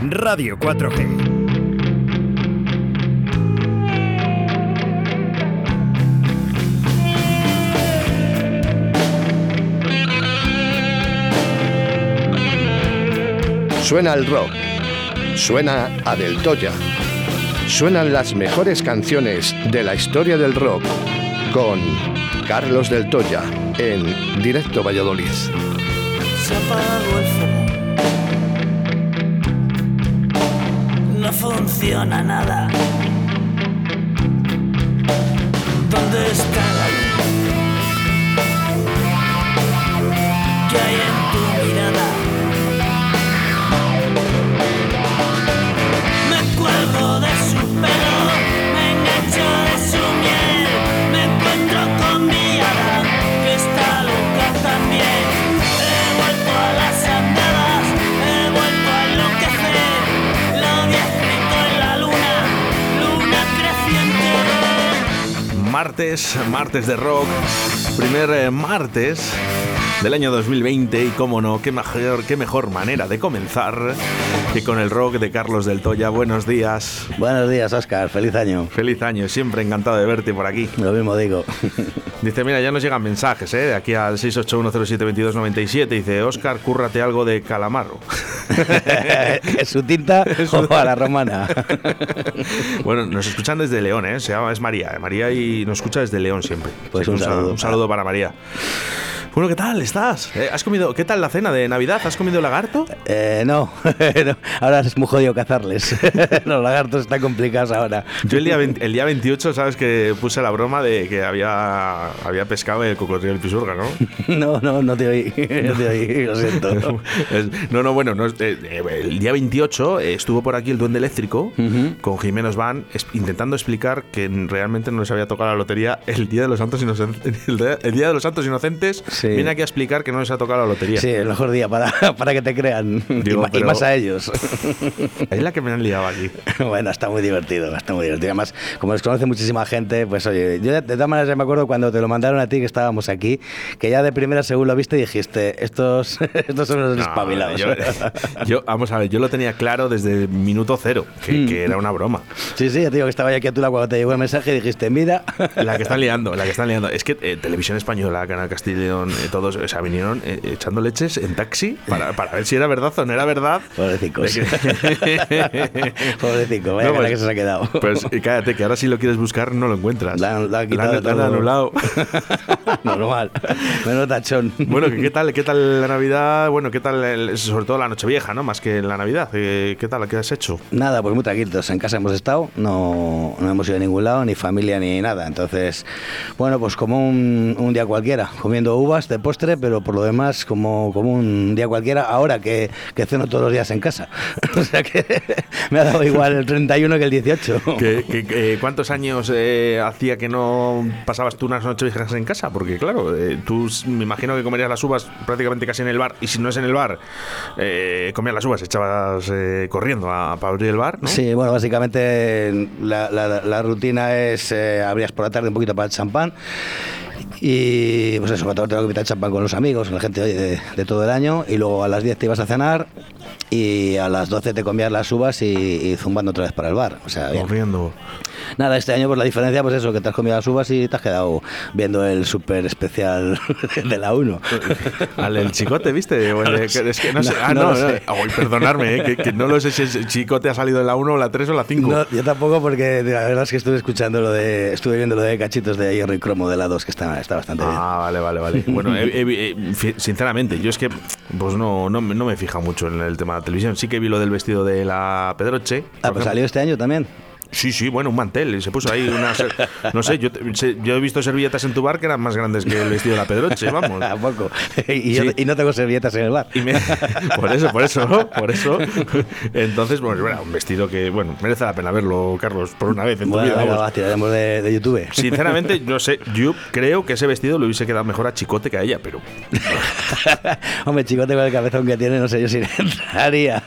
Radio 4G. Suena el rock, suena a Del Toya, suenan las mejores canciones de la historia del rock con Carlos Del Toya en Directo Valladolid. Se apagó el funciona nada. ¿Dónde está Martes, martes de rock, primer eh, martes del año 2020 y cómo no, qué mejor, qué mejor manera de comenzar que con el rock de Carlos del Toya. Buenos días, Buenos días, Oscar. Feliz año. feliz año, siempre encantado de verte por aquí. Lo mismo digo. Dice, mira, ya nos llegan mensajes, ¿eh? De aquí al 681072297. Dice, Oscar, cúrrate algo de calamaro. ¿Es su tinta o a la romana? bueno, nos escuchan desde León, ¿eh? Se llama, es María, ¿eh? María y nos escucha desde León siempre. Pues un sal- saludo. Un saludo para María. Bueno, ¿qué tal estás? Eh, ¿Has comido, qué tal la cena de Navidad? ¿Has comido lagarto? Eh, no. no, ahora es muy jodido cazarles. Los lagartos están complicados ahora. Yo el día, 20 el día 28, sabes que puse la broma de que había, había pescado el cocodrilo del pisurga, ¿no? No, no, no te oí. No te oí, lo siento. No, no, bueno, no, eh, eh, el día 28 eh, estuvo por aquí el duende eléctrico con Jiménez Van intentando explicar que realmente no les había tocado la lotería el día de los santos inocentes. El día de los santos inocentes Sí. viene aquí a explicar que no les ha tocado la lotería. Sí, el mejor día para, para que te crean. y, Digo, y pero- más a ellos. Es la que me han liado aquí. Bueno, está muy divertido, está muy divertido. Además, como les conoce muchísima gente, pues oye, yo de, todas maneras ya me acuerdo cuando te lo mandaron a ti, que estábamos aquí, que ya de primera según lo viste dijiste, estos, estos son los No, espabilados. yo, yo- vamos a ver, yo lo tenía claro desde el minuto cero, que, que era una broma. Sí, sí, ya te digo que estaba yo aquí a tu lado cuando te llegó el mensaje y dijiste, mira, La que están liando, la que están liando. Es que eh, Televisión Española, Canal Castillón, eh, todos, o sea, vinieron eh, echando leches en taxi para, para ver si era verdad o no era verdad. pobrecicos. Que- Pobrecito, vaya No, pues- que se ha quedado. Pues eh, cállate, que ahora si lo quieres buscar no lo encuentras. La la han quitado La han- anulado. Normal. Menos tachón. Bueno, ¿qué tal, ¿qué tal la Navidad? Bueno, ¿qué tal, el- sobre todo la Nochevieja, ¿no? Más que la Navidad. Eh, ¿Qué tal? ¿Qué has hecho? Nada, pues muy tranquilos. En casa hemos estado, no, no hemos ido a ningún lado, ni familia ni nada. Entonces, bueno, pues como un, un día cualquiera, comiendo uvas de postre, pero por lo demás, como, como un día cualquiera, ahora que, que ceno todos los días en casa. o sea que me ha dado igual el 31 que el 18. ¿Qué- qué- qué- ¿Cuántos años eh, hacía que no pasabas tú unas Nocheviejas en casa? Porque, claro, eh, tú me imagino que comerías las uvas prácticamente casi en el bar. Y si no es en el bar, eh, comías las uvas, echabas eh, corriendo a, para abrir el bar, ¿no? Sí, bueno, básicamente la, la- la rutina es eh, abrías por la tarde un poquito para el champán. Y pues eso, cuando tengo que invitar champán con los amigos, con la gente de, de todo el año. Y luego a las 10 te ibas a cenar y a las 12 te comías las uvas y, y zumbando otra vez para el bar. O sea, bien. Corriendo. Nada, este año pues la diferencia pues eso, que te has comido las uvas y te has quedado viendo el súper especial de la 1. Al el chicote, ¿viste? O es que no sé. No, ah, no no, lo no. sé. Ay, perdonarme, eh, que, que no lo sé si el chicote ha salido en la 1, la 3 o la 5. No, yo tampoco porque la verdad es que estuve escuchando lo de, estuve viendo lo de cachitos de hierro y cromo de la 2 que está, está bastante bien. Ah, vale, vale, vale. Bueno, eh, eh, sinceramente, yo es que pues no, no, me- no me fija mucho en el tema de la televisión. Sí que vi lo del vestido de la Pedroche. Ah, pues ejemplo. salió este año también. Sí, sí, bueno, un mantel. y Se puso ahí una. ser- No sé, yo, yo he visto servilletas en tu bar que eran más grandes que el vestido de la Pedroche, vamos. ¿A poco? Y, yo- Sí. y no tengo servilletas en el bar. Y me- por eso, por eso, ¿no? por eso. Entonces, bueno, era un vestido que, bueno, merece la pena verlo, Carlos, por una vez en tu Bueno, vida. vamos. va, tiraremos de, de YouTube. Sinceramente, no sé, yo creo que ese vestido le hubiese quedado mejor a Chicote que a ella, pero Hombre, chicote con el cabezón que tiene, no sé yo si le entraría.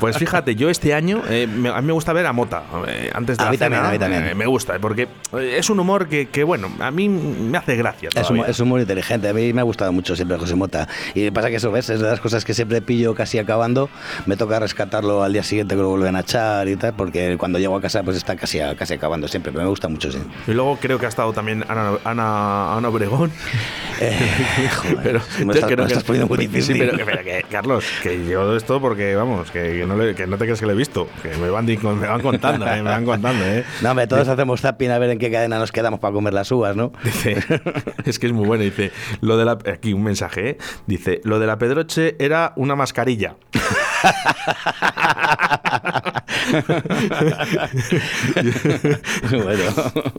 Pues fíjate, yo este año, eh, me- a mí me gusta ver a Mota. Eh, antes de A la mí también, cena, a mí también. eh, me gusta, porque es un humor que, que, bueno, a mí me hace gracia. Es un, es un humor inteligente. A mí me ha gustado mucho siempre José Mota. Y pasa que eso, ¿ves? Es de las cosas que siempre pillo casi acabando. Me toca rescatarlo al día siguiente que lo vuelven a echar y tal, porque cuando llego a casa pues está casi, casi acabando siempre. Pero me gusta mucho, sí. Y luego creo que ha estado también Ana, Ana, Ana Obregón. Eh, joder, Pero me, estás, creo me estás poniendo muy difícil. Sí, pero, que- pero que, Carlos, que yo esto porque, vamos, que, que no, le- que no te crees que lo he visto. Que me van, me van contando, eh, me van contando, ¿eh? No, hombre, todos hacemos zapping a ver en qué cadena nos quedamos para comer las uvas, ¿no? Dice, es que es muy bueno. Dice, lo de la, aquí un mensaje, ¿eh? Dice, lo de la Pedroche era una mascarilla. bueno,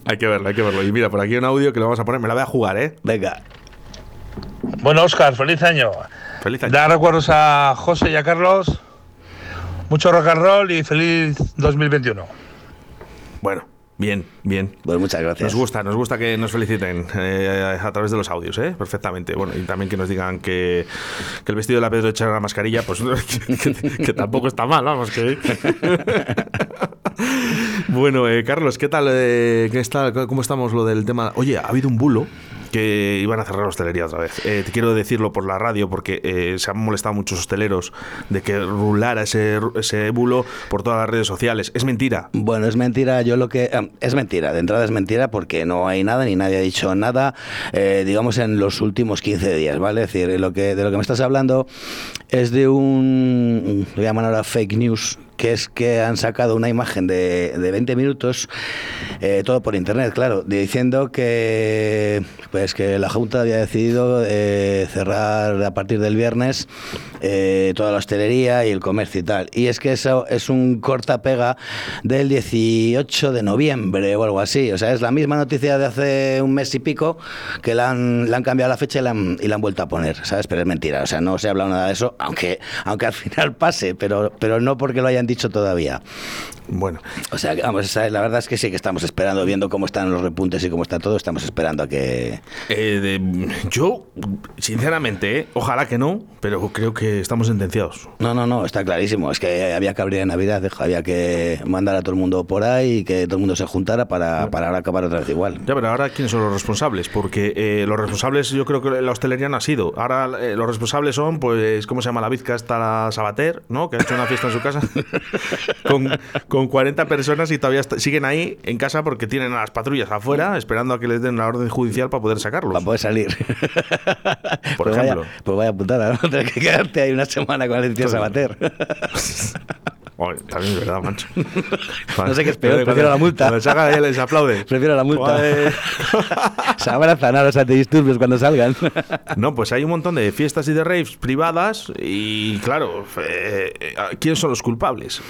Hay que verlo, hay que verlo. Y mira, por aquí un audio que lo vamos a poner, me la voy a jugar, ¿eh? venga. Bueno, Oscar, feliz año. Feliz año. Da recuerdos a José y a Carlos. Mucho rock and roll y feliz 2021. Bueno, bien, bien. Pues muchas gracias. Nos gusta, nos gusta que nos feliciten eh, a través de los audios, ¿eh? Perfectamente. Bueno, y también que nos digan que, que el vestido de la Pedro echar la mascarilla, pues que, que- que tampoco está mal, vamos, que... bueno, eh, Carlos, ¿qué tal? eh, ¿qué está, ¿Cómo estamos lo del tema? Oye, ha habido un bulo que iban a cerrar hostelería otra vez. Eh, te quiero decirlo por la radio porque eh, se han molestado muchos hosteleros de que rulara ese, ese bulo por todas las redes sociales. Es mentira. Bueno, es mentira. Yo lo que eh, es mentira. De entrada es mentira porque no hay nada ni nadie ha dicho nada. digamos en los últimos 15 días, ¿vale? Es decir, lo que de lo que me estás hablando es de un lo llaman ahora fake news que es que han sacado una imagen de, de 20 minutos, eh, todo por internet, claro, diciendo que pues que la Junta había decidido eh, cerrar a partir del viernes eh, toda la hostelería y el comercio y tal. Y es que eso es un corta-pega del 18 de noviembre o algo así. O sea, es la misma noticia de hace un mes y pico que la han, le han cambiado la fecha y la han, y la han vuelto a poner, ¿sabes? Pero es mentira. O sea, no se ha hablado nada de eso, aunque, aunque al final pase, pero, pero no porque lo hayan dicho todavía. Bueno, O sea, vamos, la verdad es que sí que estamos esperando, viendo cómo están los repuntes y cómo está todo, estamos esperando a que... Eh, de- yo, sinceramente, eh, ojalá que no, pero creo que estamos sentenciados. No, no, no, está clarísimo. Es que había que abrir en Navidad, había que mandar a todo el mundo por ahí y que todo el mundo se juntara para, para ahora acabar otra vez igual. Ya, pero ahora, ¿quiénes son los responsables? Porque eh, los responsables, yo creo que la hostelería no ha sido. Ahora, eh, los responsables son, pues, ¿cómo se llama la bizca? Está la Sabater, ¿no? Que ha hecho una fiesta en su casa con, con 40 personas y todavía está- siguen ahí en casa porque tienen a las patrullas afuera esperando a que les den la orden judicial para poder sacarlos. Para poder salir. Por pues ejemplo. Vaya, pues vaya putada, ¿no? Tener que quedarte ahí una semana con la licencia Sabater. Oye, también es verdad, macho. No sé qué es peor, prefiero la multa. Cuando salga ella les aplaude. Prefiero la multa. Se abrazan a los antidisturbios cuando salgan. No, pues hay un montón de fiestas y de raves privadas y claro, eh, ¿quiénes son los culpables?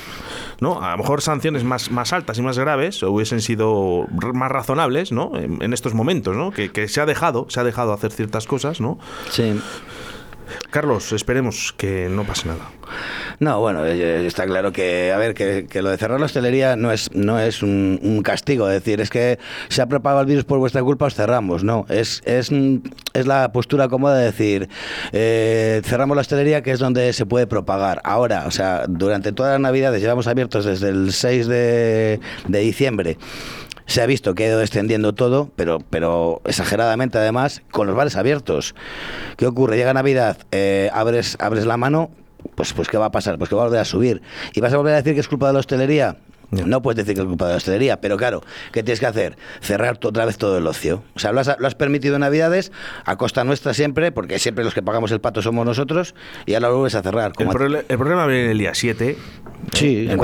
¿No? A lo mejor sanciones más, más altas y más graves hubiesen sido más razonables, ¿no? En, en estos momentos, ¿no? Que, que se ha dejado, se ha dejado hacer ciertas cosas, ¿no? Sí. Carlos, esperemos que no pase nada. No, bueno, eh, está claro que, a ver, que, que lo de cerrar la hostelería no es, no es un, un castigo, es decir, es que se ha propagado el virus por vuestra culpa, os cerramos, no, es, es, mm, es la postura cómoda de decir, eh, cerramos la hostelería que es donde se puede propagar. Ahora, o sea, durante todas las navidades llevamos abiertos desde el 6 de, de diciembre. Se ha visto que ha ido descendiendo todo, pero, pero exageradamente además, con los bares abiertos. ¿Qué ocurre? Llega Navidad, eh, abres, abres la mano, pues, pues ¿qué va a pasar? Pues que va a volver a subir. ¿Y vas a volver a decir que es culpa de la hostelería? No puedes decir que es culpa de la hostelería, pero claro, ¿qué tienes que hacer? Cerrar otra vez todo el ocio. O sea, lo has, lo has permitido en Navidades, a costa nuestra siempre, porque siempre los que pagamos el pato somos nosotros, y ahora lo vuelves a cerrar. El, a- el problema viene el día 7. Sí, en, el-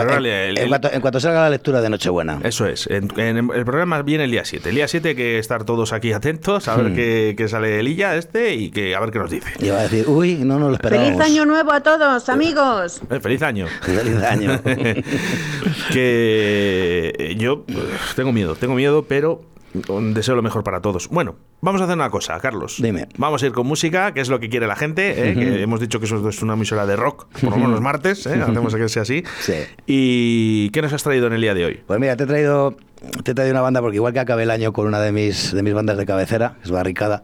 cuanto, en cuanto salga la lectura de Nochebuena. Eso es. En- en- el problema viene el día 7. El día 7 hay que estar todos aquí atentos a ver Hmm. qué, qué sale el Illa este y que, a ver qué nos dice. Y va a decir, uy, no nos lo esperábamos. ¡Feliz año nuevo a todos, amigos! Eh, feliz año. Feliz año. que yo eh, tengo miedo, tengo miedo, pero deseo lo mejor para todos. Bueno, vamos a hacer una cosa, Carlos. Dime. Vamos a ir con música, que es lo que quiere la gente. ¿eh? que hemos dicho que eso es una emisora de rock, por lo menos los martes. ¿eh? Hacemos que sea así. Sí. ¿Y qué nos has traído en el día de hoy? Pues mira, te he traído, te he traído una banda porque igual que acabé el año con una de mis, de mis bandas de cabecera, que es Barricada,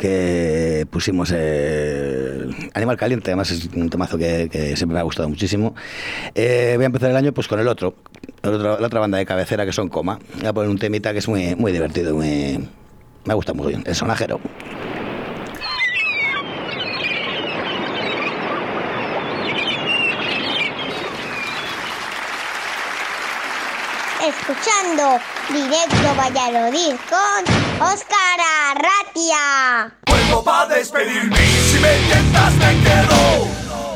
que pusimos eh, Animal Caliente, además es un temazo que, siempre me ha gustado muchísimo. Eh, voy a empezar el año pues con el otro, el otro- la otra banda de cabecera que son Coma. Voy a poner un temita que es muy, muy divertido, muy, me gusta muy bien, el sonajero. Escuchando Directo Valladolid con Óscar Arratia. Vuelvo pa' despedirme si me tientas me quedo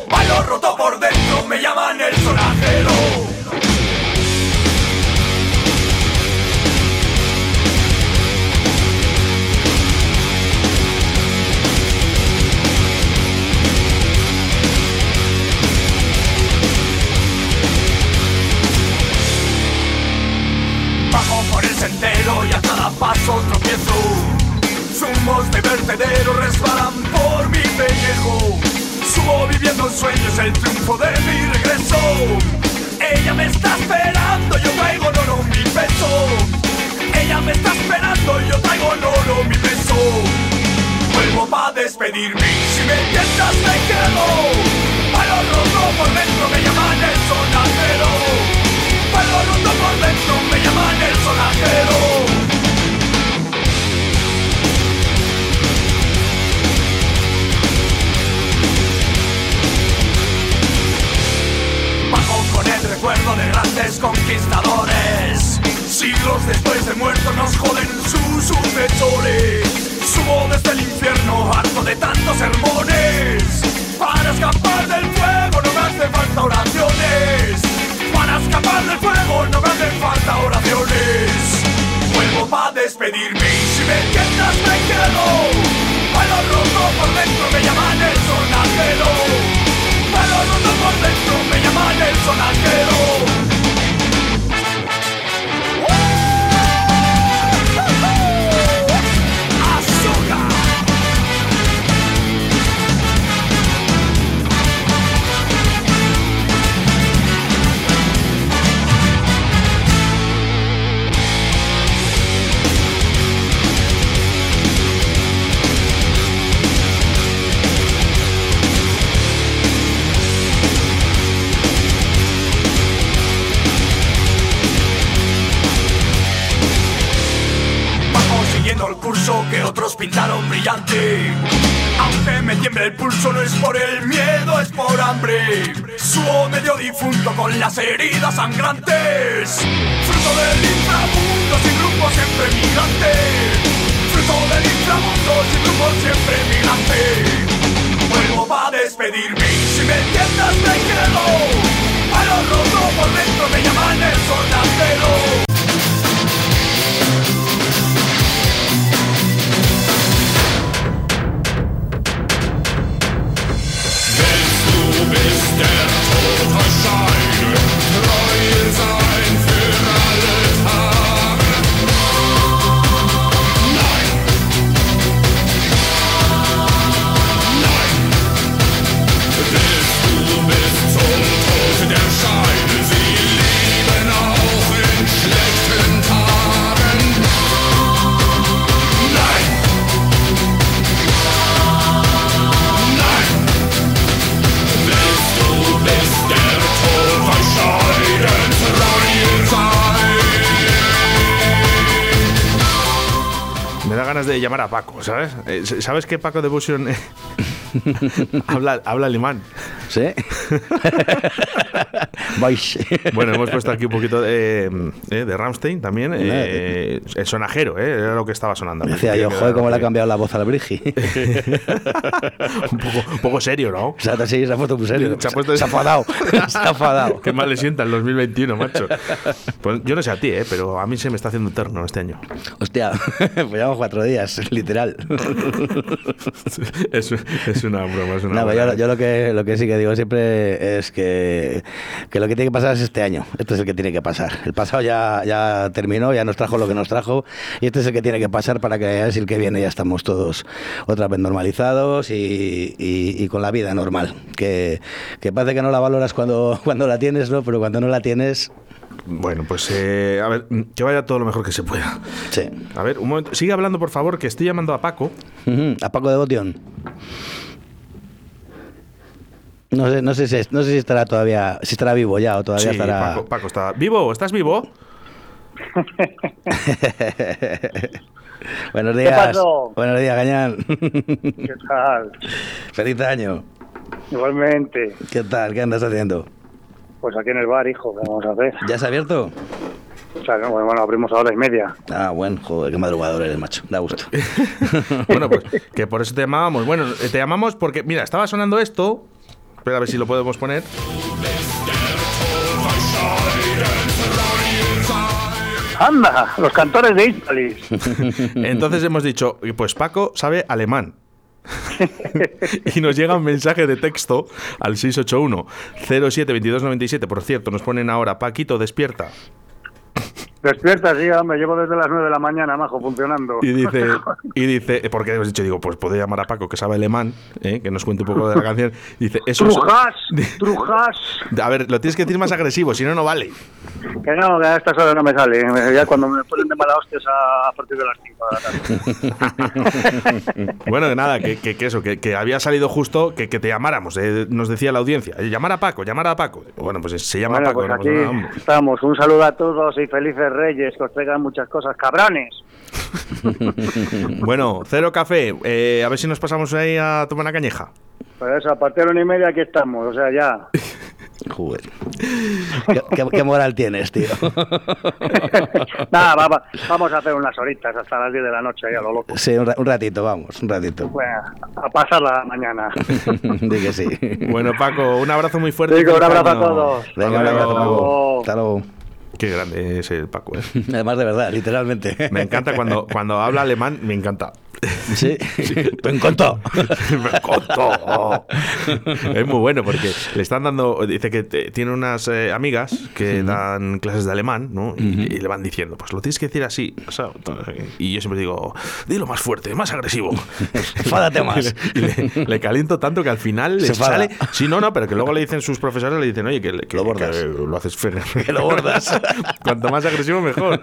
Bailo roto por dentro, me llaman el sonajero paso tropiezo Zumos de vertedero resbalan por mi pellejo. Subo viviendo en sueños el triunfo de mi regreso. Ella me está esperando, yo traigo oro mi peso. Ella me está esperando, yo traigo oro mi peso. Vuelvo pa' despedirme si me tientas me quedo Palo roto por dentro, me llaman el sonajero. Palo por dentro, me llaman el sonajero recuerdo de grandes conquistadores. Siglos después de muertos nos joden sus sucesores. Subo desde el infierno, harto de tantos sermones. Para escapar del fuego no me hacen falta oraciones. Para escapar del fuego no me hacen falta oraciones. Vuelvo pa' despedirme y si me tientas me quedo. Palo roto por dentro me llaman el sonajero. Palo roto por dentro me llaman el sonajero. Aunque me tiemble el pulso, no es por el miedo, es por hambre. Subo medio difunto con las heridas sangrantes. Fruto del inframundo, sin grupo siempre migrante. Fruto del inframundo, sin grupo siempre migrante. Vuelvo pa' despedirme y si me entiendas me quedo. Palo roto por dentro, me llaman el sonajero. Me da ganas de llamar a Paco, ¿sabes? Eh, ¿Sabes que Paco de Busion habla, habla alemán? ¿Sí? Vais. Bueno, hemos puesto aquí un poquito de, eh, de Ramstein también. eh, el sonajero, eh, era lo que estaba sonando. Decía yo, joder, cómo le ha cambiado la voz al Brigi. un, poco, un poco serio, ¿no? O sea, sí, se ha puesto muy serio. Se ha puesto- Se ha enfadado. Se ha enfadado. Qué mal le sienta el 2021, macho. Pues yo no sé a ti, ¿eh? pero a mí se me está haciendo eterno este año. Hostia, pues llevamos cuatro días, literal. Es, es una broma, es una broma. yo, yo lo, que, lo que sí que digo siempre es que, que lo que tiene que pasar es este año. Este es el que tiene que pasar. El pasado ya, ya terminó, ya nos trajo lo que nos trajo. Y este es el que tiene que pasar para que es el que viene ya estamos todos otra vez normalizados y, y- y con la vida normal. Que, que parece que no la valoras cuando, cuando la tienes, ¿no? pero cuando no la tienes, Bueno, pues eh, a ver, que vaya todo lo mejor que se pueda. Sí. A ver, un momento. Sigue hablando, por favor, que estoy llamando a Paco. Ujú, A Paco de Botión. No sé, no sé si no sé si estará todavía, si estará vivo ya o todavía Sí, estará. Paco, Paco está. ¿Vivo? ¿Estás vivo? Buenos días. pasó? Buenos días, Gañán. ¿Qué tal? Feliz año. Igualmente. ¿Qué tal? ¿Qué andas haciendo? Pues aquí en el bar, hijo, ¿qué vamos a hacer? ¿Ya se ha abierto? O sea, que, bueno, bueno, abrimos a hora y media. Ah, bueno, joder, qué madrugador eres, macho. Da gusto. bueno, pues que por eso te llamábamos. Bueno, eh, te llamamos porque, mira, estaba sonando esto. Espera a ver si lo podemos poner. ¡Anda! Los cantores de Ispalis. Entonces hemos dicho, pues Paco sabe alemán. y nos llega un mensaje de texto al 681 07 2297. Por cierto, nos ponen ahora, Paquito, despierta. Despierta, sí, hombre, llevo desde las 9 de la mañana, majo, funcionando. Y dice, y dice, eh, porque hemos dicho, digo, pues puedo llamar a Paco, que sabe alemán, eh, que nos cuente un poco de la canción. Y dice, eso es- ¡Trujas! ¡Trujas! A ver, lo tienes que decir más agresivo, si no, no vale. Que no, que a estas horas no me sale. Ya cuando me ponen de mala hostias a, a partir de las 5 de la tarde. Bueno, que nada, que, que- que eso, que, que había salido justo que, te llamáramos, eh, nos decía la audiencia. eh, Llamar a Paco, llamar a Paco. Bueno, pues se llama Bueno, Paco. pues no aquí estamos. Un saludo a todos y felices reyes, que os traigan muchas cosas. ¡Cabrones! Bueno, cero café. eh, a ver si nos pasamos ahí a tomar una cañeja. Pues eso, a partir de una y media aquí estamos, o sea, ya. Joder. ¿Qué, qué- qué moral tienes, tío? Nada, va- va- vamos a hacer unas horitas hasta las 10 de la noche, ya lo loco. Sí, un, ra- un ratito, vamos, un ratito. Bueno, a pasar la mañana. Di que sí. Bueno, Paco, un abrazo muy fuerte. Digo, un abrazo a todos. Venga, un Hasta abrazo, luego. Paco. Hasta luego. Qué grande es el Paco, eh. Además, de verdad, literalmente. Me encanta cuando, cuando habla alemán, me encanta. Sí, me encantó. me contó. Es muy bueno porque le están dando. Dice que te- tiene unas eh, amigas que dan clases de alemán, ¿no? Y, y le van diciendo, pues lo tienes que decir así. o sea, y yo siempre digo, dilo más fuerte, más agresivo. Enfádate más. Y le, le caliento tanto que al final le Se enfada. sale. Sí, no, no, pero que luego le dicen sus profesores, le dicen, oye, que, que- Lo bordas. que lo haces Que lo bordas. Cuanto más agresivo, mejor.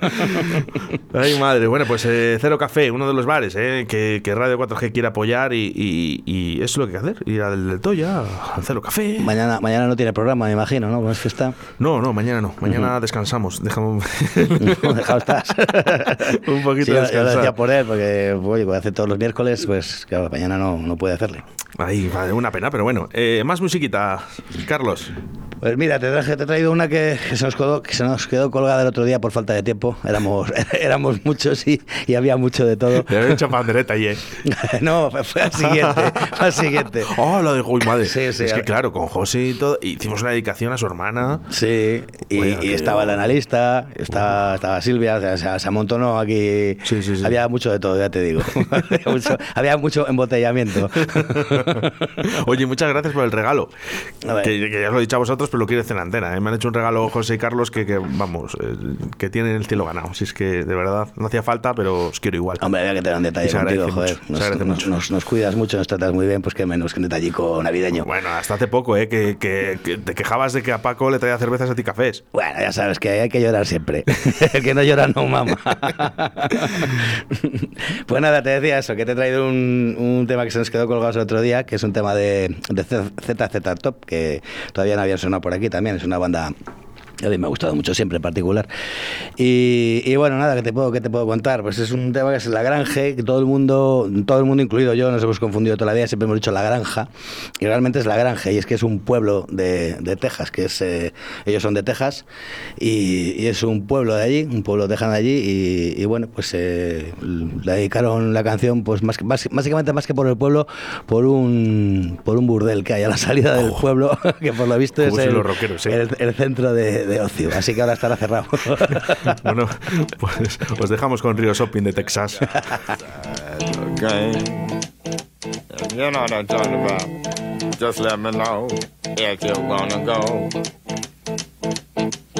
Ay, madre. Bueno, pues eh, Cero Café, uno de los bares eh, que, que Radio 4G quiere apoyar y, y- y eso es lo que hay que hacer. Ir al del Toya, al Cero Café. Mañana, mañana no tiene programa, me imagino, ¿no? Es fiesta. No, no, mañana no. Mañana descansamos. Dejamos Dejado estás. un poquito Sí, yo, yo lo descansar. decía por él, porque oye, como hace todos los miércoles, pues claro, mañana no, no puede hacerle. Ay, vale, una pena, pero bueno. Eh, más musiquita, Carlos. Pues mira, te, traje- te he traído una que, que se nos quedó, que se nos quedó colgada el otro día por falta de tiempo. Éramos, éramos muchos y, y había mucho de todo. Te he hecho pandereta y eh. no, fue- al siguiente. Fue al siguiente. Oh, lo de uy, madre. Sí, sí, es que claro, con José y todo, hicimos una dedicación a su hermana. Sí, y, estaba el analista, estaba, estaba Silvia, o sea, se, amontonó aquí. Sí, sí, sí. Había mucho de todo, ya te digo. había, mucho, había mucho embotellamiento. Oye, muchas gracias por el regalo. Que, que ya os lo he dicho a vosotros, pero lo quiero decir en antena. ¿eh? Me han hecho un regalo José y Carlos que, que, vamos, eh, que tienen el cielo ganado. Si es que de verdad no hacía falta, pero os quiero igual. Hombre, había que tener un detalle contigo, joder. Nos, agradece nos- mucho. nos- nos cuidas mucho, nos tratas muy bien, pues qué menos que un detallico navideño. Bueno, hasta hace poco, ¿eh? Que, que- que te quejabas de que a Paco le traía cervezas a ti cafés. Bueno, ya sabes que hay que llorar siempre. El que no llora no mama. pues nada, te decía eso, que te he traído un, un tema que se nos quedó colgado el otro día, que es un tema de, de ZZ Top, que todavía no había sonado por aquí también. Es una banda a mí me ha gustado mucho siempre en particular. Y, y bueno, nada, ¿qué te, puedo, ¿qué te puedo contar? Pues es un tema que es La Granje, que todo el mundo, todo el mundo incluido yo, nos hemos confundido toda la vida, siempre hemos dicho La Granja, y realmente es La Granje, y es que es un pueblo de, de Texas, que es, eh, ellos son de Texas, y, y es un pueblo de allí, un pueblo tejano de allí, y, y bueno, pues eh, le dedicaron la canción, pues más, más- básicamente más que por el pueblo, por un, por un burdel que hay a la salida del pueblo, que por lo visto es el, los rockeros, ¿eh? el- el centro de, de ocio, así que ahora estará cerrado. Bueno, pues os dejamos con Río Shopping de Texas. game. If you know what I'm talking about, just let me know if you wanna go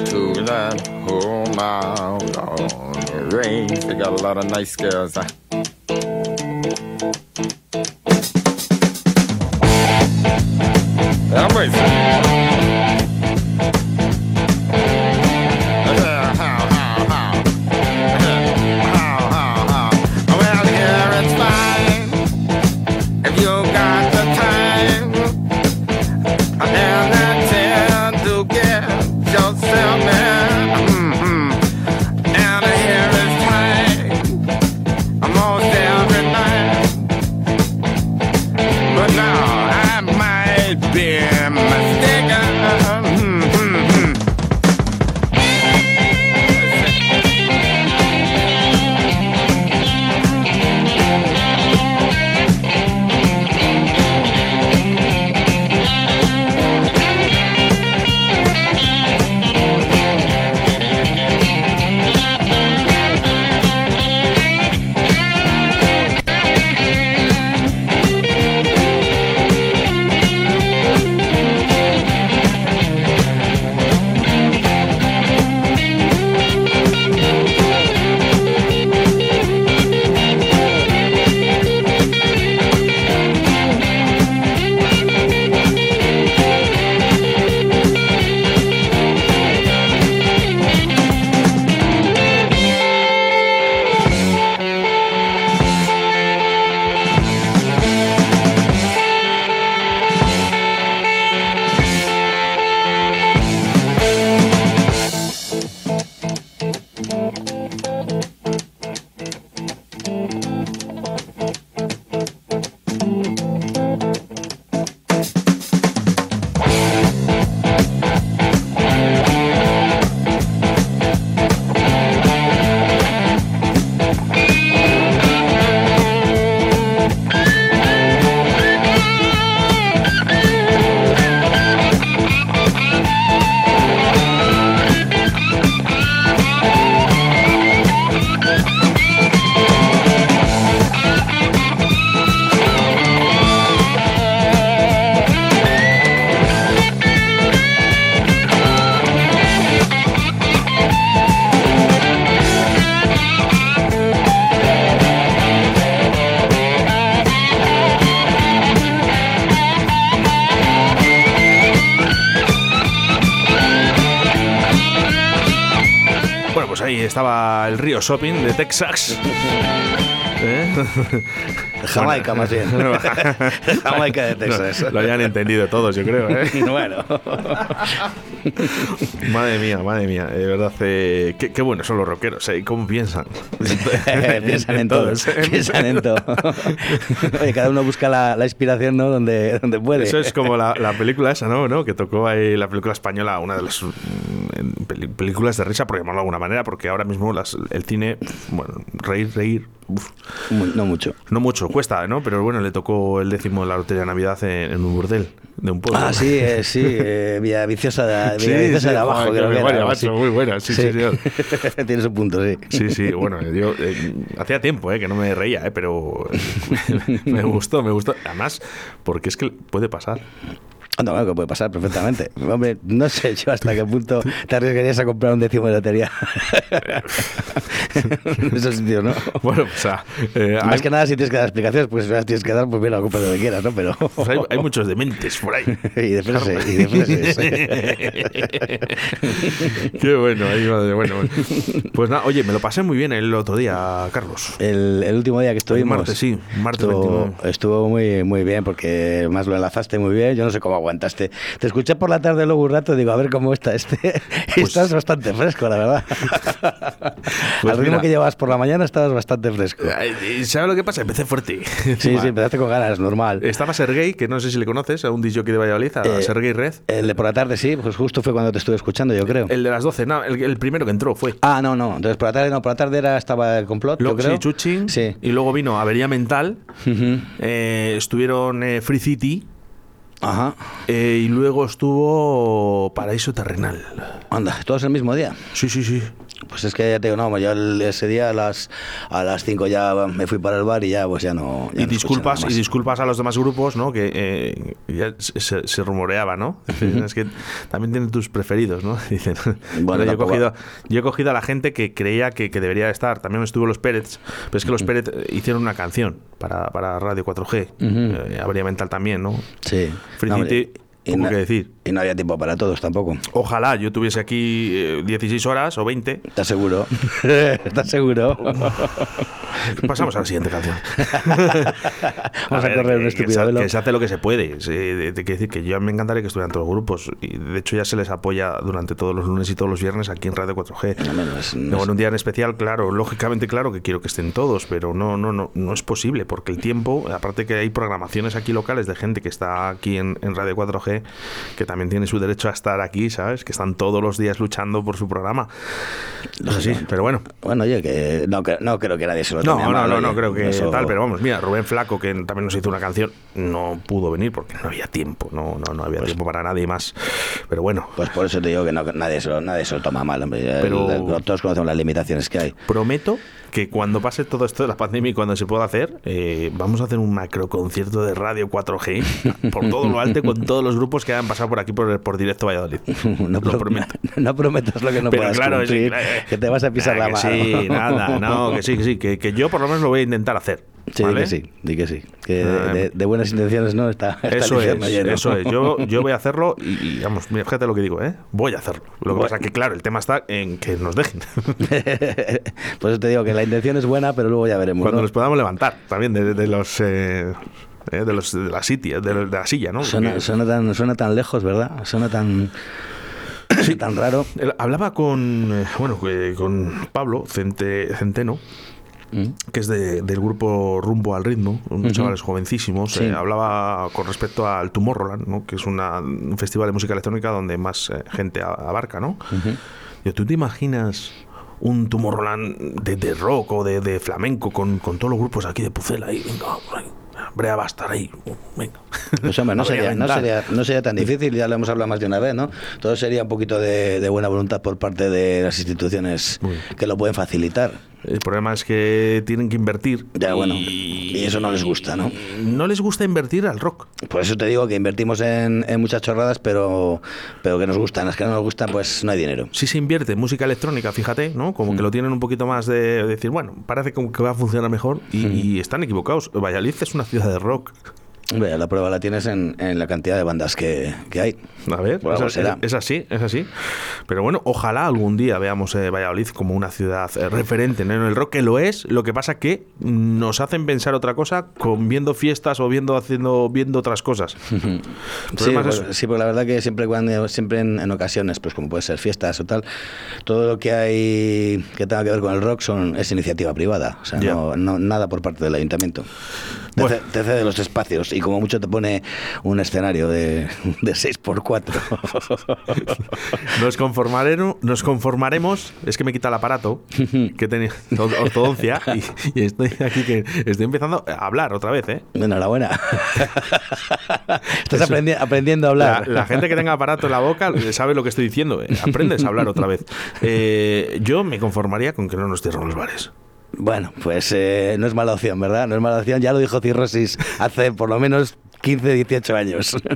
to that whole mile on the range. They got a lot of nice girls. huh? I'm racing. Estaba el río Shopping de Texas. ¿Eh? Jamaica, más bien. Jamaica de Texas. No, lo hayan entendido todos, yo creo. ¿eh? bueno. madre mía, madre mía. De verdad, eh, qué, qué buenos son los rockeros. ¿eh? ¿Cómo piensan? piensan en, todo. Piensan en todo. Oye, cada uno busca la, la inspiración ¿no? donde, donde puede. Eso es como la, la, película esa, ¿no? ¿no? Que tocó ahí la película española, una de las películas de risa, por llamarlo de alguna manera, porque ahora mismo las, el cine, bueno, reír, reír. Uf. No mucho. No mucho, cuesta, ¿no? Pero bueno, le tocó el décimo de la lotería de Navidad en, en un burdel de un pueblo. Ah, sí, eh, sí, eh, Villa Viciosa de, Viciosa sí, de abajo. Creo que era, macho, sí. muy buena, sí, sí, señor. Tiene su punto, sí. Sí, sí, bueno, yo eh, hacía tiempo eh, que no me reía, eh, pero me gustó, me gustó. Además, porque es que puede pasar. No, bueno, que puede pasar perfectamente. Hombre, no sé yo hasta qué punto te arriesgarías a comprar un décimo de lotería. en esos sitios, ¿no? Bueno, o sea... Eh, Más hay, que nada, si tienes que dar explicaciones, pues si las tienes que dar, pues bien, la compra donde quieras, ¿no? Pero... pues hay, hay muchos dementes por ahí. y de freses, y de freses. Qué bueno, ahí va de bueno. Pues nada, oye, me lo pasé muy bien el otro día, Carlos. El, el último día que estuvimos... martes, sí, martes estuvo, 29. estuvo muy, muy bien, porque más lo enlazaste muy bien. Yo no sé cómo aguantaste. Te escuché por la tarde luego un rato, digo, a ver cómo está este. estás bastante fresco, la verdad. Pues Al ritmo mira. que llevas por la mañana estabas bastante fresco. ¿Sabes lo que pasa? Empecé fuerte. Sí, sí, empezaste con ganas, normal. Estaba Sergei, que no sé si le conoces, a un jockey de Valladolid, a Eh, Sergei Red. El de por la tarde, sí, pues justo fue cuando te estuve escuchando, yo creo. El de las 12, no, el, el primero que entró fue. Ah, no, no. Entonces por la tarde, no, por la tarde era, estaba el complot, Lo- yo creo. Sí, Chuching. Sí. Y luego vino Avería Mental. Ujú. eh, estuvieron eh, Free City. Ajá. eh, y luego estuvo Paraíso Terrenal. Anda, todos el mismo día. Sí, sí, sí. Pues es que ya te digo, no, yo el- ese día a las a las 5 ya me fui para el bar y ya pues ya no. ya Y no disculpas, y disculpas a los demás grupos, ¿no? Que eh, ya se, rumoreaba, ¿no? es que también tienen tus preferidos, ¿no? Dicen. Bueno, yo, he cogido, yo he cogido a la gente que creía que, que debería estar. También estuvo los Pérez, pero es que los Pérez eh, hicieron una canción para, para Radio 4G. eh, Avería Mental también, ¿no? Sí. Free No, City, hombre, y no- que decir. Y no había tiempo para todos tampoco. Ojalá yo tuviese aquí eh, 16 horas o 20. ¿Estás seguro? ¿Estás seguro? Pasamos a la siguiente canción. Vamos a, correr un que, estúpido que se hace lo que se puede. De- de- que decir que yo me encantaría que estuvieran todos los grupos. Y de hecho ya se les apoya durante todos los lunes y todos los viernes aquí en Radio 4G. No, no, es- Luego, en un día en especial, claro, lógicamente claro que quiero que estén todos, pero no, no, no, no es posible, porque el tiempo, aparte que hay programaciones aquí locales de gente que está aquí en, en Radio 4G, que también tiene su derecho a estar aquí, ¿sabes? Que están todos los días luchando por su programa. No sé, sí, pero bueno. Bueno, oye, que no, no creo que nadie se lo No, tome a no, mal, no, no creo que Eso- tal, pero vamos, mira, Rubén Flaco, que también nos hizo una canción, no pudo venir porque no había tiempo, no, no, no había tiempo para nadie más. Pero bueno, Pues por eso te digo que no, nadie, se lo, nadie se lo toma mal, hombre. Pero- todos conocemos las limitaciones que hay. prometo que cuando pase todo esto de la pandemia y cuando se pueda hacer, eh, vamos a hacer un macro concierto de radio 4G por todo lo alto con todos los grupos que hayan pasado por aquí por, por directo Valladolid. No, Lo pro- prometo. no prometas lo que no Pero puedas claro, sí, claro, que te vas a pisar Ah, la mano. Sí, nada, no, que sí, que sí, que, que yo por lo menos lo voy a intentar hacer. Sí, di que sí, di que sí. Que Ah, de, de buenas intenciones no está, está Eso es, lleno. eso es. Yo, yo voy a hacerlo y, y, vamos, mira, fíjate lo que digo, ¿eh? Voy a hacerlo. Lo que Bueno. pasa que, claro, el tema está en que nos dejen. Por eso te digo que la intención es buena, pero luego ya veremos. Cuando ¿no? nos podamos levantar también de, de los... eh, eh, de, los, de la sitio, de, de la silla, ¿no? Suena, Porque- suena tan, suena tan lejos, ¿verdad? Suena tan, tan raro. Hablaba con, eh, bueno, eh, con Pablo Cente- Centeno, Mm. que es de- del grupo Rumbo al Ritmo, unos Ujú. chavales jovencísimos. Sí. eh, hablaba con respecto al Tomorrowland, ¿no? que es una- un festival de música electrónica donde más eh, gente abarca, ¿no? Yo, ¿Tú te imaginas un Tomorrowland de, de rock o de, de flamenco con, con todos los grupos aquí de Pucela ahí? Venga, ahí. Brea va a estar ahí. Venga. Pues hombre, no sería, no, sería, no sería tan difícil, ya lo hemos hablado más de una vez, ¿no? Todo sería un poquito de, de buena voluntad por parte de las instituciones que lo pueden facilitar. El problema es que tienen que invertir. Ya, bueno, y eso no les gusta, ¿no? No les gusta invertir al rock. Por eso te digo que invertimos en, en muchas chorradas, pero, pero que nos gustan. Las que no nos gustan, pues no hay dinero. Si se invierte en música electrónica, fíjate, ¿no? Como que lo tienen un poquito más de decir, bueno, parece como que va a funcionar mejor y, y están equivocados. Valladolid es una ciudad de rock. La prueba la tienes en, en la cantidad de bandas que, que hay. A ver, Por es, algo es- así, es así. Pero bueno, ojalá algún día veamos eh, Valladolid como una ciudad eh, referente ¿no? en el rock, que lo es. Lo que pasa que nos hacen pensar otra cosa con viendo fiestas o viendo haciendo viendo otras cosas. Sí, pues, sí, porque la verdad que siempre cuando siempre en, en ocasiones, pues como puede ser fiestas o tal, todo lo que hay que tenga que ver con el rock son es iniciativa privada, o sea, no, no- nada por parte del ayuntamiento. Te, Bueno. ce- te cede los espacios y como mucho te pone un escenario de, de 6x4. Nos conformaremos, nos conformaremos, es que me quita el aparato que tenía ortodoncia y, y estoy aquí que estoy empezando a hablar otra vez, ¿eh? Enhorabuena. Estás aprendi- aprendiendo a La, hablar. la gente que tenga aparato en la boca sabe lo que estoy diciendo. eh. Aprendes a hablar otra vez. Eh, yo me conformaría con que no nos cierren los bares. Bueno, pues eh, no es mala opción, ¿verdad? No es mala opción. Ya lo dijo Cirrosis hace por lo menos 15, 18 años.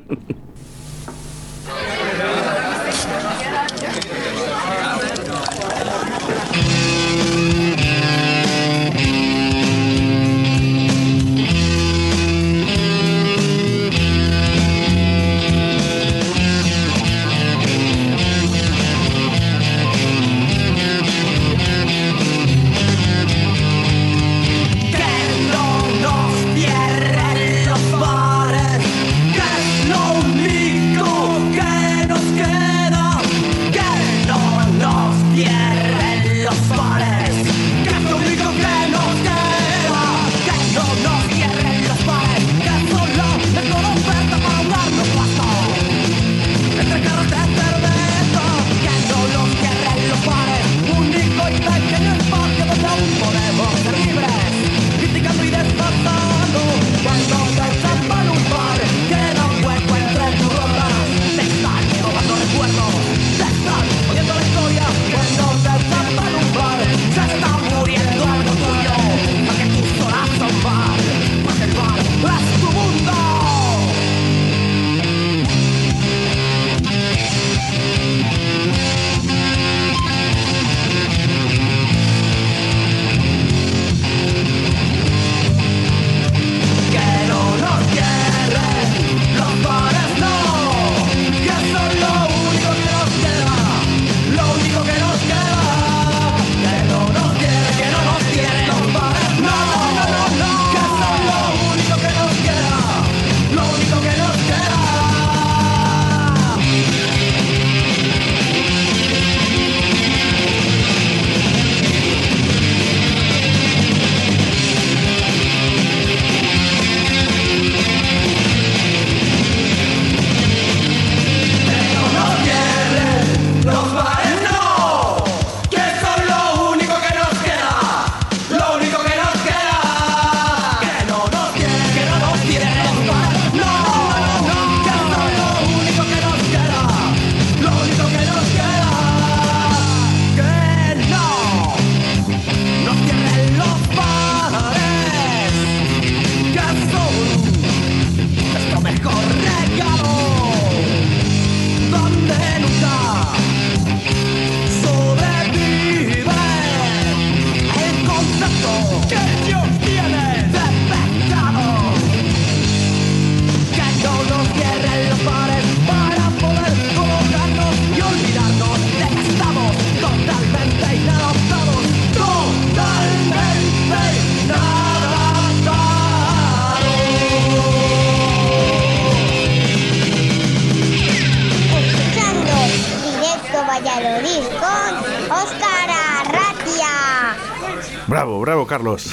Bravo, bravo, Carlos.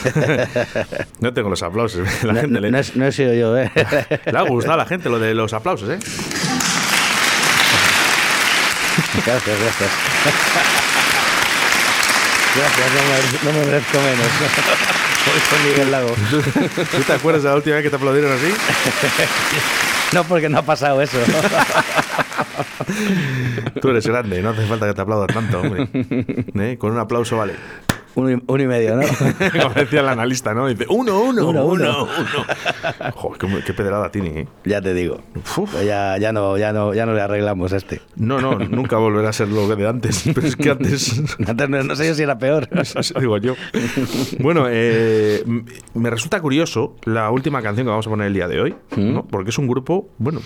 no tengo los aplausos. La No, gente le, no he- no he sido yo, ¿eh? le ha gustado a la gente lo de los aplausos, ¿eh? Gracias, gracias. Gracias, no me, no me merezco menos. Voy con Miguel Lago. ¿Tú te acuerdas de la última vez que te aplaudieron así? No, porque no ha pasado eso. Tú eres grande, no hace falta que te aplaudan tanto, hombre. ¿Eh? Con un aplauso vale. Uno y, uno y medio, ¿no? Como decía el analista, ¿no? Dice, uno, uno, Uno, uno, uno. uno. Joder, qué, qué pedrada tiene, ¿eh? ya te digo. Pues ya, ya, no, ya, no, ya no le arreglamos a este. No, no, nunca volverá a ser lo que de antes. Pero es que antes... Antes no, no sé yo si era peor. Eso digo yo. Bueno, eh, me resulta curioso la última canción que vamos a poner el día de hoy, ¿Mm? ¿no? Porque es un grupo, bueno,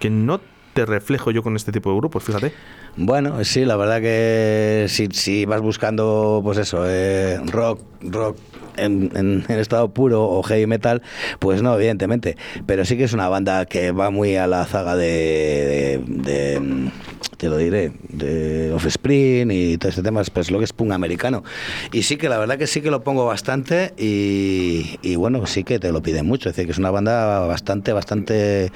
que no te reflejo yo con este tipo de grupos, fíjate. Bueno, sí, la verdad que si, si vas buscando, pues eso, eh, rock, rock en, en- estado puro o heavy metal, pues no, evidentemente. Pero sí que es una banda que va muy a la zaga de, de- mm, te lo diré, de Offspring y todo este tema, pues lo que es punk americano. Y sí que la verdad que sí que lo pongo bastante y, bueno, sí que te lo pide mucho. Es decir, que es una banda bastante, bastante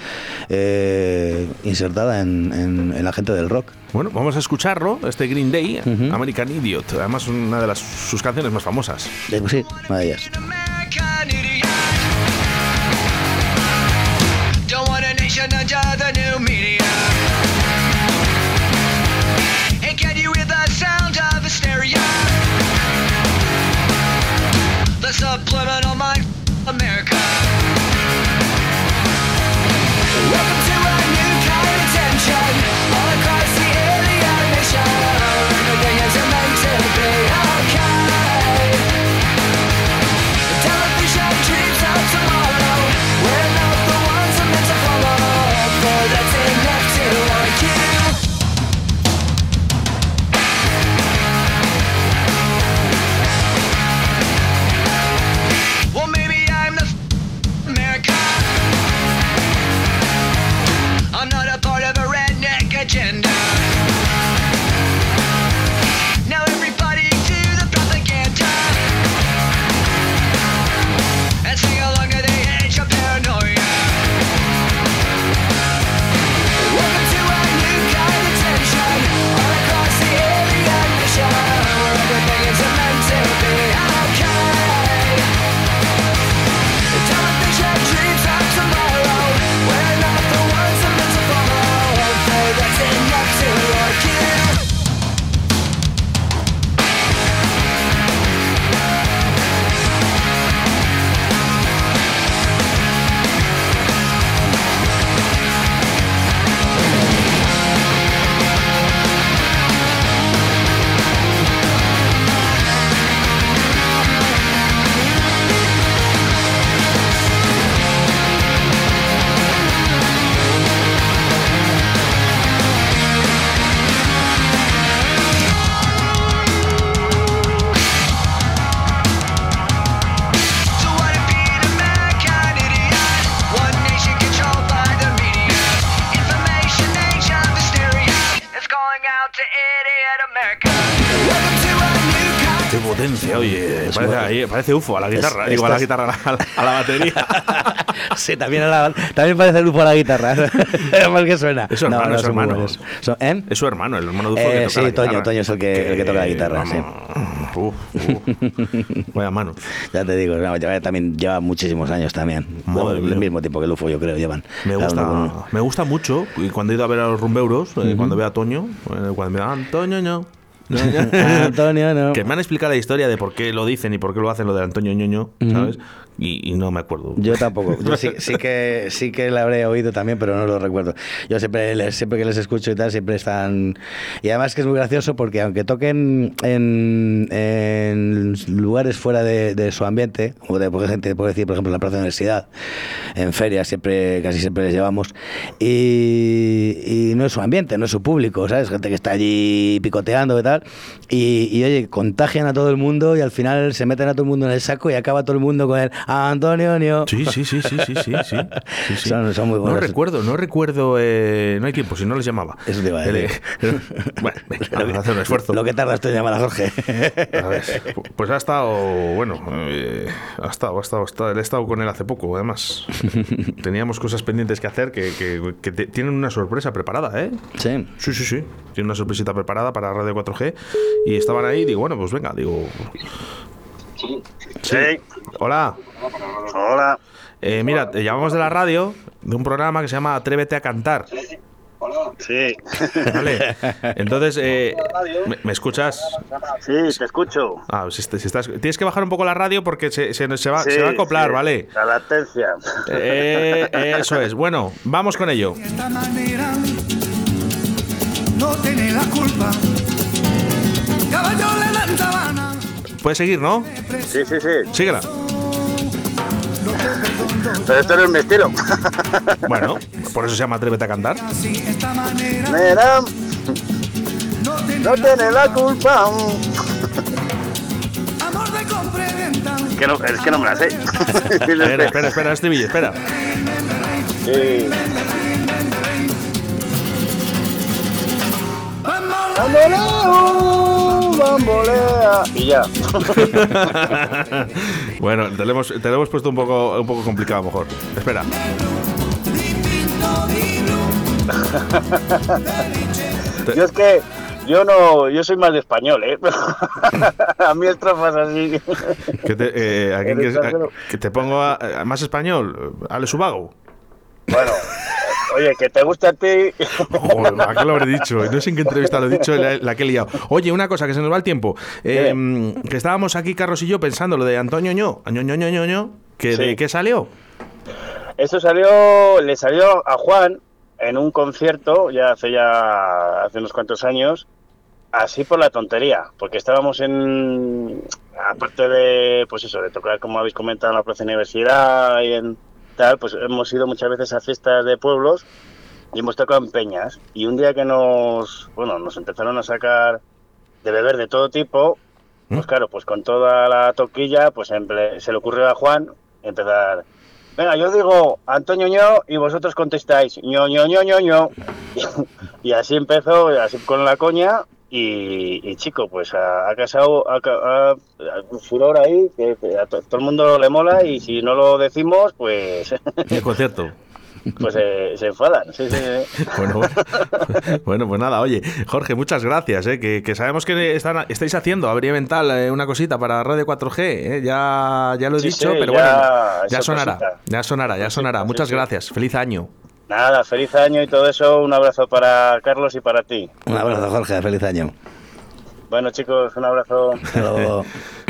eh, insertada en- en la gente del rock. Bueno, vamos a escucharlo, este Green Day, American Idiot. Además, una de las, sus canciones más famosas. Eh, pues sí, una de ellas. Don't ahí- parece UFO a la guitarra. Es- Digo, a la guitarra, a la, a la batería. Sí, también, a la- también parece el UFO a la guitarra. Es mal que suena. Es su hermano, es su son muy hermano. Son- ¿eh? Es su hermano, el hermano de UFO Eh, que toca sí, la Toño. Toño es el que- el que toca la guitarra, sí. vamos, uf, uf. Vaya mano. Ya te digo, no, lleva, también lleva muchísimos años también. Madre el mismo tiempo que el UFO, yo creo, llevan. Me gusta, me gusta mucho. Y cuando he ido a ver a los rumbeuros, eh, cuando veo a Toño, eh, cuando me da Antonio, no. Antonio, no. Que me han explicado la historia de por qué lo dicen y por qué lo hacen lo de Antonio Ñoño, ¿sabes? Y, no me acuerdo. Yo tampoco. Yo sí, que sí que la habré oído también, pero no lo recuerdo. Yo siempre siempre que les escucho y tal, siempre están. Y además que es muy gracioso porque aunque toquen en, lugares fuera de, su ambiente, o de por gente, por decir, por ejemplo, en la Plaza de la Universidad, en ferias, siempre, casi siempre les llevamos, y, y no es su ambiente, no es su público, ¿sabes? Gente que está allí picoteando y tal. Y, y, oye, contagian a todo el mundo y al final se meten a todo el mundo en el saco y acaba todo el mundo con el Antonio Nio. Sí, sí, sí, sí, sí, sí, sí. Son, muy buenos. No recuerdo, no recuerdo, eh, no hay tiempo, si no les llamaba. Eso te a decir. bueno, vamos a hacer un esfuerzo. Lo que tardaste en llamar a Jorge. pues ha estado, bueno, eh, ha estado, ha estado, ha estado, he estado con él hace poco, además. Teníamos cosas pendientes que hacer que, tienen una sorpresa preparada, ¿eh? Sí. Sí, sí, sí. Tienen una sorpresita preparada para Radio 4G y estaban ahí, digo, bueno, pues venga, digo, Sí. Hola. Hola. Eh, mira, te llamamos de la radio, de un programa que se llama Atrévete a cantar. Sí. Vale. Entonces, eh, ¿me, me escuchas? Sí, te escucho. Ah, si, si estás, tienes que bajar un poco la radio porque se, se- se va, Sí, se va a acoplar, sí, ¿vale? La latencia. Eh, eso es. Bueno, vamos con ello. esta manera no tiene la culpa. Caballo le Puedes seguir, ¿no? Sí, sí, sí. Síguela. Pero esto no es mi estilo. Bueno, por eso se llama Atrévete a cantar. Mira, no tiene la culpa. amor de complementa. Que no, es que no me la sé. Espera, espera, espera, estribillo, espera. Sí. Bamboleo, bambolea. Y ya. bueno, te lo, hemos, te lo hemos puesto un poco, un poco complicado, mejor. Espera. Yo es que yo no, yo soy más de español, ¿eh? a mí estrofas así. Que te, eh, ¿a quién El quieres- a- extranjero. que te pongo a- a más español. Ale Subago. Bueno, oye, que te gusta a ti. Joder, ¿a qué lo habré dicho? No sé en qué entrevista lo he dicho, la, la que he liado. Oye, una cosa, que se nos va el tiempo. Eh, que estábamos aquí, Carlos y yo, pensando lo de Antonio Ño, Ño, Ño, Ño, Ño, que Sí. ¿de qué salió? Esto salió, le salió a Juan en un concierto, ya hace ya hace unos cuantos años, así por la tontería, porque estábamos en, aparte de, pues eso, de tocar, como habéis comentado, en la Plaza Universidad y en tal, pues hemos ido muchas veces a fiestas de pueblos y hemos tocado en peñas. Y un día que nos, bueno, nos empezaron a sacar de beber de todo tipo, pues claro, pues con toda la toquilla, pues se le ocurrió a Juan empezar. Venga, yo digo Antonio ño y vosotros contestáis ño ño ño ño ño. Y así empezó, así con la coña. Y, y, chico, pues ha, ha casado ha, un furor ahí que a to- todo el mundo le mola y si no lo decimos, pues El concierto. pues eh, se enfadan. Sí, sí, sí. Bueno, bueno, pues nada, oye, Jorge, muchas gracias, eh, que, que sabemos que están, estáis haciendo, habría mental, eh, una cosita para Radio 4G, eh, ya, ya lo he dicho, pero ya, bueno, ya sonará, ya sonará, ya sonará. Muchas gracias, feliz año. Nada, feliz año y todo eso. Un abrazo para Carlos y para ti. Un abrazo, Jorge, feliz año. Bueno, chicos, un abrazo.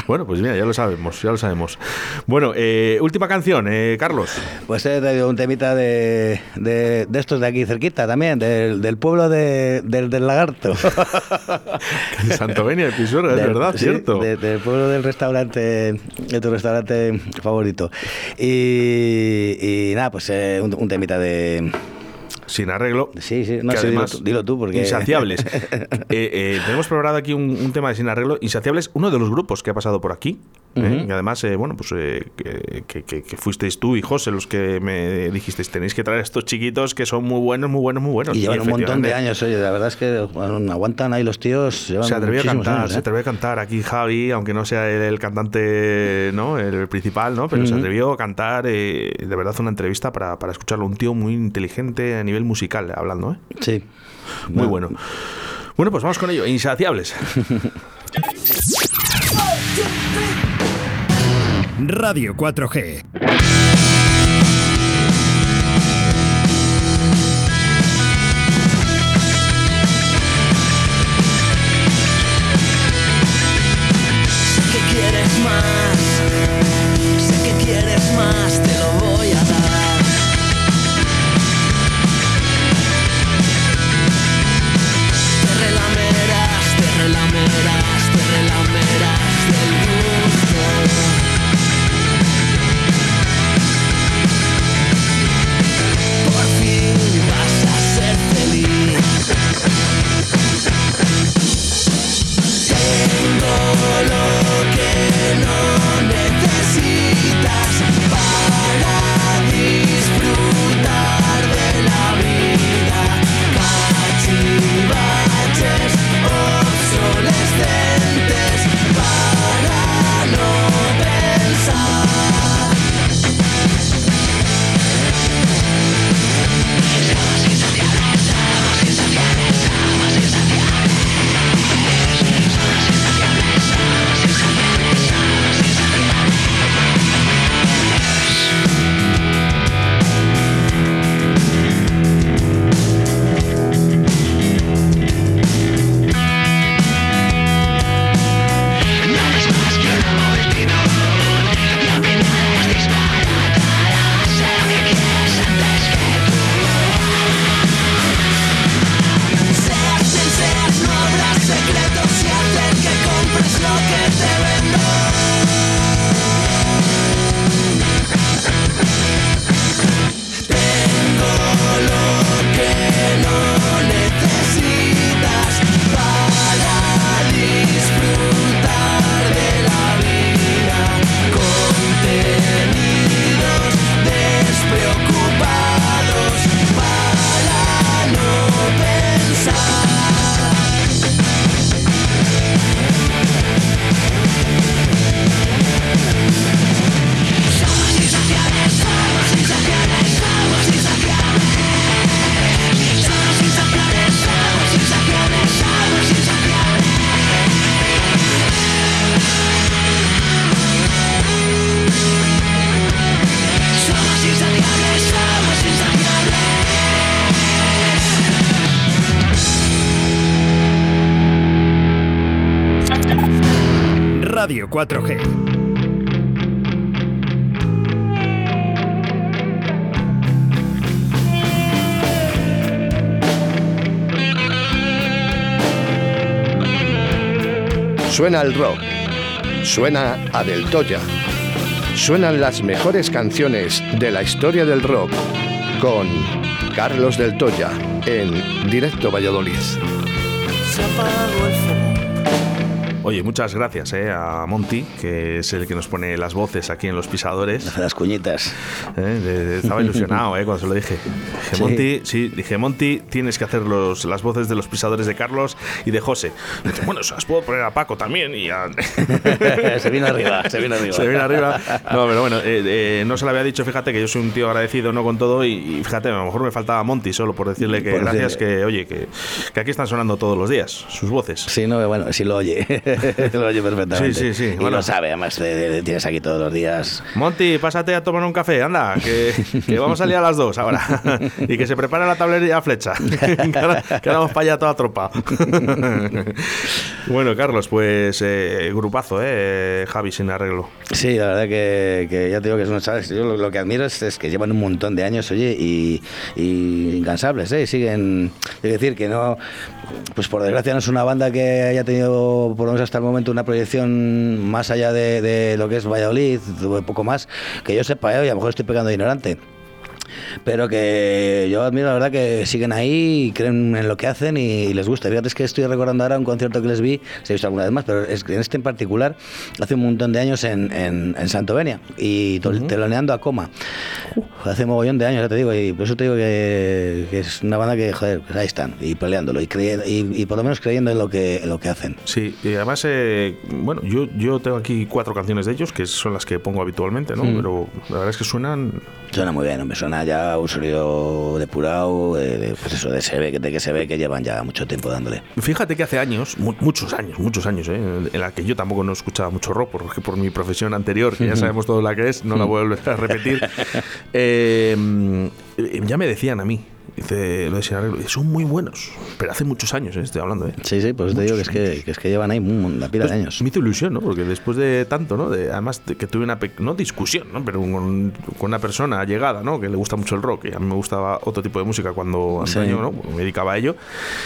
Bueno, pues mira, ya lo sabemos, ya lo sabemos. Bueno, eh, última canción, eh, Carlos. Pues he traído un temita de, de, de estos de aquí cerquita también, del, del pueblo de, del, del lagarto. Santovenia de Pisuerga, es verdad, sí, cierto. de- del pueblo del restaurante, de tu restaurante favorito. Y, y nada, pues eh, un, un temita de... Sin arreglo. Sí, sí, no sé, dilo además, tú, dilo tú, porque... Insaciables. Eh, eh, tenemos preparado aquí un, un tema de Sin Arreglo. Insaciables, uno de los grupos que ha pasado por aquí. ¿Eh? Y además, eh, bueno, pues eh, que, que- que- que fuisteis tú y José los que me dijisteis, tenéis que traer a estos chiquitos que son muy buenos, muy buenos, muy buenos. Y llevan un montón de años, oye, la verdad es que bueno, aguantan ahí los tíos. Llevan Se atrevió a cantar, años, se ¿eh? atrevió a cantar aquí Javi, aunque no sea el, el cantante, ¿no? El principal, ¿no? Pero se atrevió a cantar, eh, de verdad, una entrevista para, para escucharlo. Un tío muy inteligente a nivel musical, hablando, ¿eh? Sí. Muy bueno. Bueno, pues vamos con ello. Insaciables. Radio 4G. Suena el rock. Suena a Del Toya. Suenan las mejores canciones de la historia del rock con Carlos Del Toya en Directo Valladolid. Se el. Oye, muchas gracias eh, a Monty, que es el que nos pone las voces aquí en Los Pisadores. Las cuñitas. Eh, estaba ilusionado eh, cuando se lo dije. Dije, Sí. Monty, sí, dije, Monty, tienes que hacer los, las voces de los pisadores de Carlos y de José. Dije, bueno, se las puedo poner a Paco también y a... se vino arriba, se vino arriba. Se viene arriba. No, pero bueno, eh, no se lo había dicho, fíjate que yo soy un tío agradecido, no con todo, y, y fíjate, a lo mejor me faltaba Monty solo por decirle que Por gracias, decirle. que oye, que, que aquí están sonando todos los días sus voces. Sí, no, bueno, sí lo oye. lo oye perfectamente. Sí, sí, sí, Y bueno. lo sabe, además, te, te- tienes aquí todos los días. Monty, pásate a tomar un café, anda, que, que vamos a salir a las dos ahora. y que se prepare la tablería flecha. que, vamos para allá toda tropa. bueno, Carlos, pues eh, grupazo, ¿eh? Javi sin arreglo. Sí, la verdad que, que ya te digo que son chavales. Yo lo, lo que admiro es, es que llevan un montón de años, oye, y, y incansables, ¿eh? Y siguen. Es decir, que no. Pues por desgracia no es una banda que haya tenido, por lo menos hasta el momento, una proyección más allá de, lo que es Valladolid, poco más, que yo sepa, ¿eh? y a lo mejor estoy pegando ignorante. Pero que yo admiro la verdad que siguen ahí y creen en lo que hacen y, les gusta. Fíjate, es que estoy recordando ahora un concierto que les vi, se ha visto alguna vez más, pero es que en este en particular, hace un montón de años en, en, en Santovenia y tol- teloneando a coma. Hace mogollón de años, ya te digo, y por eso te digo que, que es una banda que, joder, pues ahí están, y peleándolo, y, creyendo, y, y por lo menos creyendo en lo que, en lo que hacen. Sí, y además, eh, bueno, yo, yo tengo aquí cuatro canciones de ellos, que son las que pongo habitualmente, ¿no? Mm. Pero la verdad es que suenan... Suena muy bien, me suena ya un sonido depurado, de, pues eso, de, se ve, de que se ve que llevan ya mucho tiempo dándole. Fíjate que hace años, mu- muchos años, muchos años, ¿eh? en la que yo tampoco no escuchaba mucho rock, porque por mi profesión anterior, que ya sabemos todo la que es, no la voy a volver a repetir, eh, ya me decían a mí, dice, lo de son muy buenos, pero hace muchos años, ¿eh? estoy hablando. ¿eh? Sí, sí, pues te digo que es que, que es que llevan ahí una pila de Pues, años. Me hizo ilusión, ¿no? Porque después de tanto, ¿no? De, además de que tuve una, no discusión, ¿no? Pero con, con una persona llegada, ¿no? Que le gusta mucho el rock y a mí me gustaba otro tipo de música cuando Sí. antaño, ¿no? Me dedicaba a ello.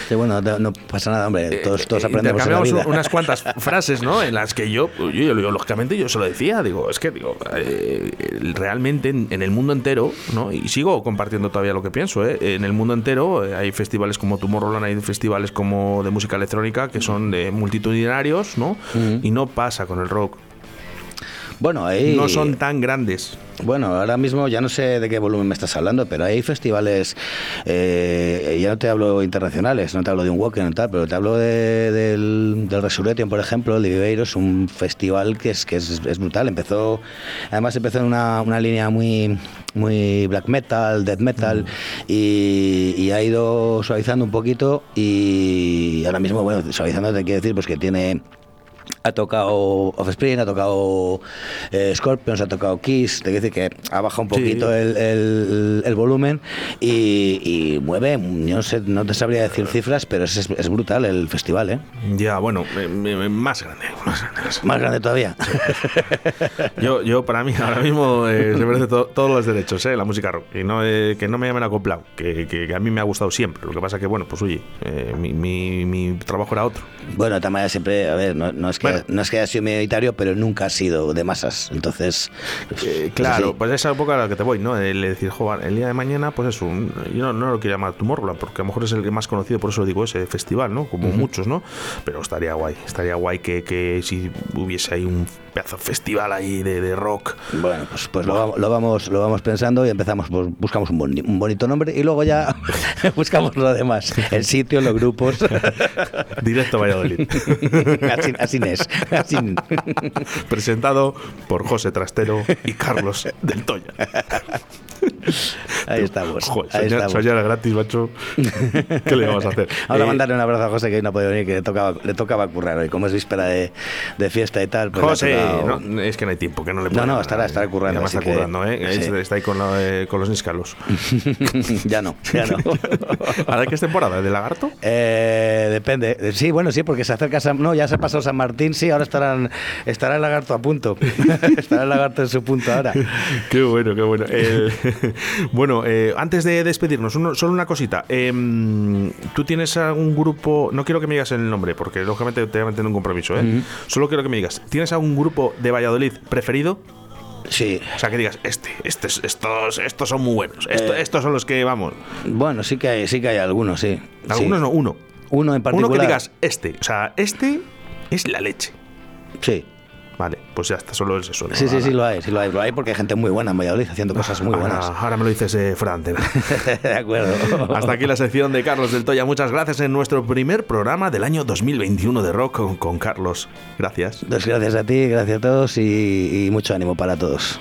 Sí, bueno, no, pasa nada, hombre, todos, todos aprendemos en la vida. unas cuantas frases, ¿no? En las que yo, yo, yo, yo, lógicamente, yo se lo decía. Digo, es que, digo, eh, realmente en, en el mundo entero, ¿no? Y sigo compartiendo todavía lo que pienso, ¿eh? En el mundo entero eh, hay festivales como Tomorrowland, hay festivales como de música electrónica que son de multitudinarios, ¿no? Y no pasa con el rock. Bueno, ahí... No son tan grandes. Bueno, ahora mismo ya no sé de qué volumen me estás hablando, pero hay festivales, eh, ya no te hablo internacionales, no te hablo de un Walker y tal, pero te hablo de- del, del Resurrection, por ejemplo, el de Viveiro, es un festival que es, que es, es brutal. Empezó, además empezó en una, una línea muy muy black metal, death metal y, y ha ido suavizando un poquito y ahora mismo, bueno, suavizando te quiero decir pues que tiene ha tocado Offspring, ha tocado eh, Scorpions, ha tocado Kiss, te quiero decir que ha bajado un Sí. poquito el, el- el volumen y, y mueve, yo no sé, no te sabría decir cifras, pero es, es brutal el festival, ¿eh? Ya, bueno, más grande, más grande. Más grande todavía. Yo, yo para mí ahora mismo eh, se merece to- todos los derechos, eh, la música rock. Y no, eh, que no me llamen acoplado, que, que, que a mí me ha gustado siempre. Lo que pasa que, bueno, pues oye, eh, mi, mi, mi trabajo era otro. Bueno, Tamaya siempre, a ver, no, no es que, no es que haya sido minoritario, pero nunca ha sido de masas, entonces... Eh, claro, pues esa época a la que te voy, ¿no? El decir, joder, el día de mañana, pues eso, un- yo no, no lo quiero llamar Tomorrowland, porque a lo mejor es el que más conocido, por eso lo digo, ese festival, ¿no? Como muchos, ¿no? Pero estaría guay, estaría guay que, que si hubiese ahí un pedazo festival ahí de, de rock. Bueno, pues, pues lo, vamos- lo vamos lo vamos pensando y empezamos, pues, buscamos un, boni- un bonito nombre y luego ya buscamos lo demás, el sitio, los grupos. Directo Valladolid. así, así es. Así. Presentado por José Trastero y Carlos del Toya. Ahí estamos. Joder, ahí soñar, estamos. soñar gratis, macho. ¿Qué le vamos a hacer? Vamos a Eh, mandarle un abrazo a José que hoy no ha podido venir, que le tocaba, le tocaba currar hoy. Como es víspera de, de fiesta y tal. Pues José, tocado- no, es que no hay tiempo, que no le No, puedo no, dar estará- estará currando, además está que- currando, ¿eh? sí. Está ahí con, lo de- con los níscalos. ya no, ya no. ¿Ahora qué es temporada? ¿De lagarto? Eh, depende. Eh, Sí, bueno, sí, porque se acerca San... No, ya se ha pasado San Martín, sí, ahora estarán, estará el lagarto a punto. estará el lagarto en su punto ahora. Qué bueno, qué bueno. Eh, bueno, eh, antes de despedirnos, uno- solo una cosita. Em, ¿Tú tienes algún grupo? No quiero que me digas el nombre, porque lógicamente te voy a meter en un compromiso. ¿eh? Solo quiero que me digas, ¿tienes algún grupo de Valladolid preferido? Sí. O sea, que digas, este, este es- estos, estos son muy buenos. Eh, estos son los que vamos. Bueno, sí que hay, sí que hay algunos, sí. Algunos Sí. no, uno. Uno en particular. Uno que digas, este. O sea, este es la leche. Sí. Vale, pues ya está, solo es eso. ¿no? Sí, sí, sí lo hay, sí lo hay. Lo hay porque hay gente muy buena en Valladolid haciendo cosas muy ahora- buenas. Ahora me lo dices eh, fuera de acuerdo. Hasta aquí la sección de Carlos del Toya. Muchas gracias en nuestro primer programa del año 2021 de Rock con, con Carlos. Gracias. Pues gracias a ti, gracias a todos y, y mucho ánimo para todos.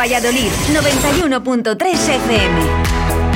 Valladolid 91.3 FM.